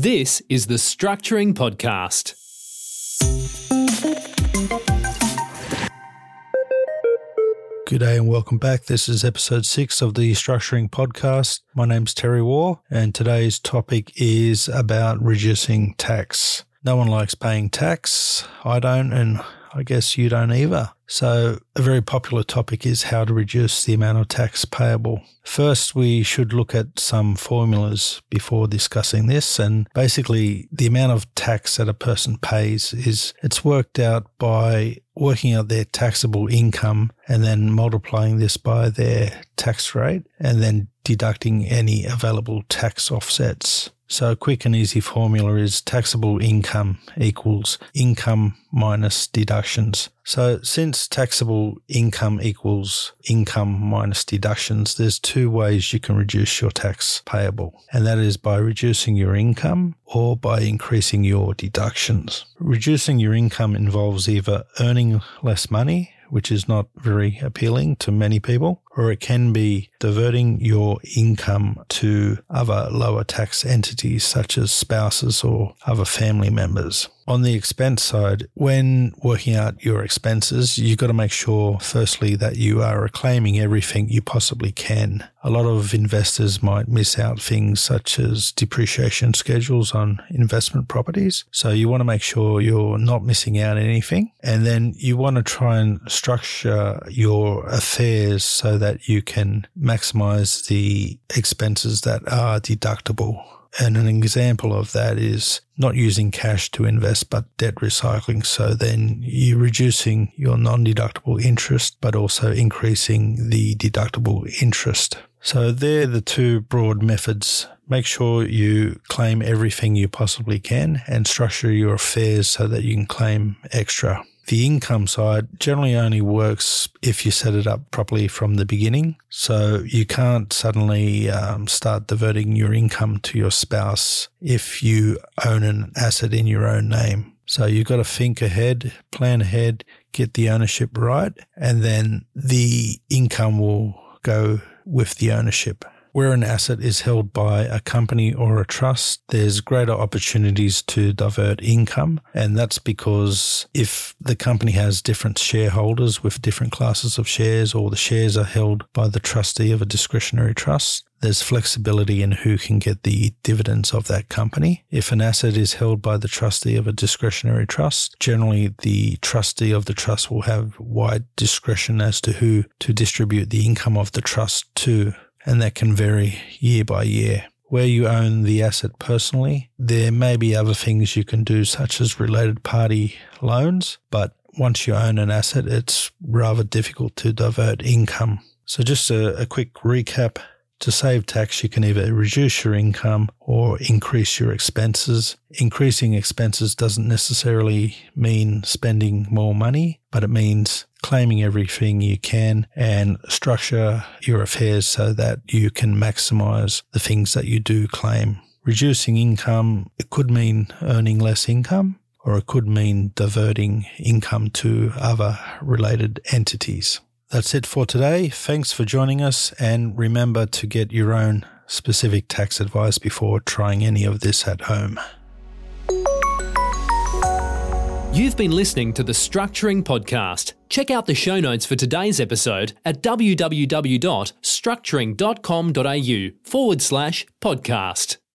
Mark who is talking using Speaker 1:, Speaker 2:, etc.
Speaker 1: This is the Structuring Podcast.
Speaker 2: Good day and welcome back. This is episode six of the Structuring Podcast. My name's Terry Wahl, and today's topic is about reducing tax. No one likes paying tax. I don't, and I guess you don't either. So, a very popular topic is how to reduce the amount of tax payable. First, we should look at some formulas before discussing this. And basically, the amount of tax that a person pays is it's worked out by working out their taxable income and then multiplying this by their tax rate and then deducting any available tax offsets. So a quick and easy formula is taxable income equals income minus deductions. So since taxable income equals income minus deductions, there's two ways you can reduce your tax payable. And that is by reducing your income or by increasing your deductions. Reducing your income involves either earning less money which is not very appealing to many people, or it can be diverting your income to other lower tax entities such as spouses or other family members. On the expense side, when working out your expenses, you've got to make sure, firstly, that you are reclaiming everything you possibly can. A lot of investors might miss out things such as depreciation schedules on investment properties. So you want to make sure you're not missing out anything. And then you want to try and structure your affairs so that you can maximize the expenses that are deductible. And an example of that is not using cash to invest, but debt recycling. So then you're reducing your non deductible interest, but also increasing the deductible interest. So they're the two broad methods. Make sure you claim everything you possibly can and structure your affairs so that you can claim extra. The income side generally only works if you set it up properly from the beginning. So you can't suddenly um, start diverting your income to your spouse if you own an asset in your own name. So you've got to think ahead, plan ahead, get the ownership right, and then the income will go with the ownership. Where an asset is held by a company or a trust, there's greater opportunities to divert income. And that's because if the company has different shareholders with different classes of shares, or the shares are held by the trustee of a discretionary trust, there's flexibility in who can get the dividends of that company. If an asset is held by the trustee of a discretionary trust, generally the trustee of the trust will have wide discretion as to who to distribute the income of the trust to and that can vary year by year. Where you own the asset personally, there may be other things you can do, such as related party loans, but once you own an asset, it's rather difficult to divert income. So, just a, a quick recap to save tax, you can either reduce your income or increase your expenses. Increasing expenses doesn't necessarily mean spending more money, but it means claiming everything you can and structure your affairs so that you can maximize the things that you do claim. Reducing income, it could mean earning less income or it could mean diverting income to other related entities. That's it for today. Thanks for joining us and remember to get your own specific tax advice before trying any of this at home.
Speaker 1: You've been listening to the Structuring Podcast. Check out the show notes for today's episode at www.structuring.com.au forward slash podcast.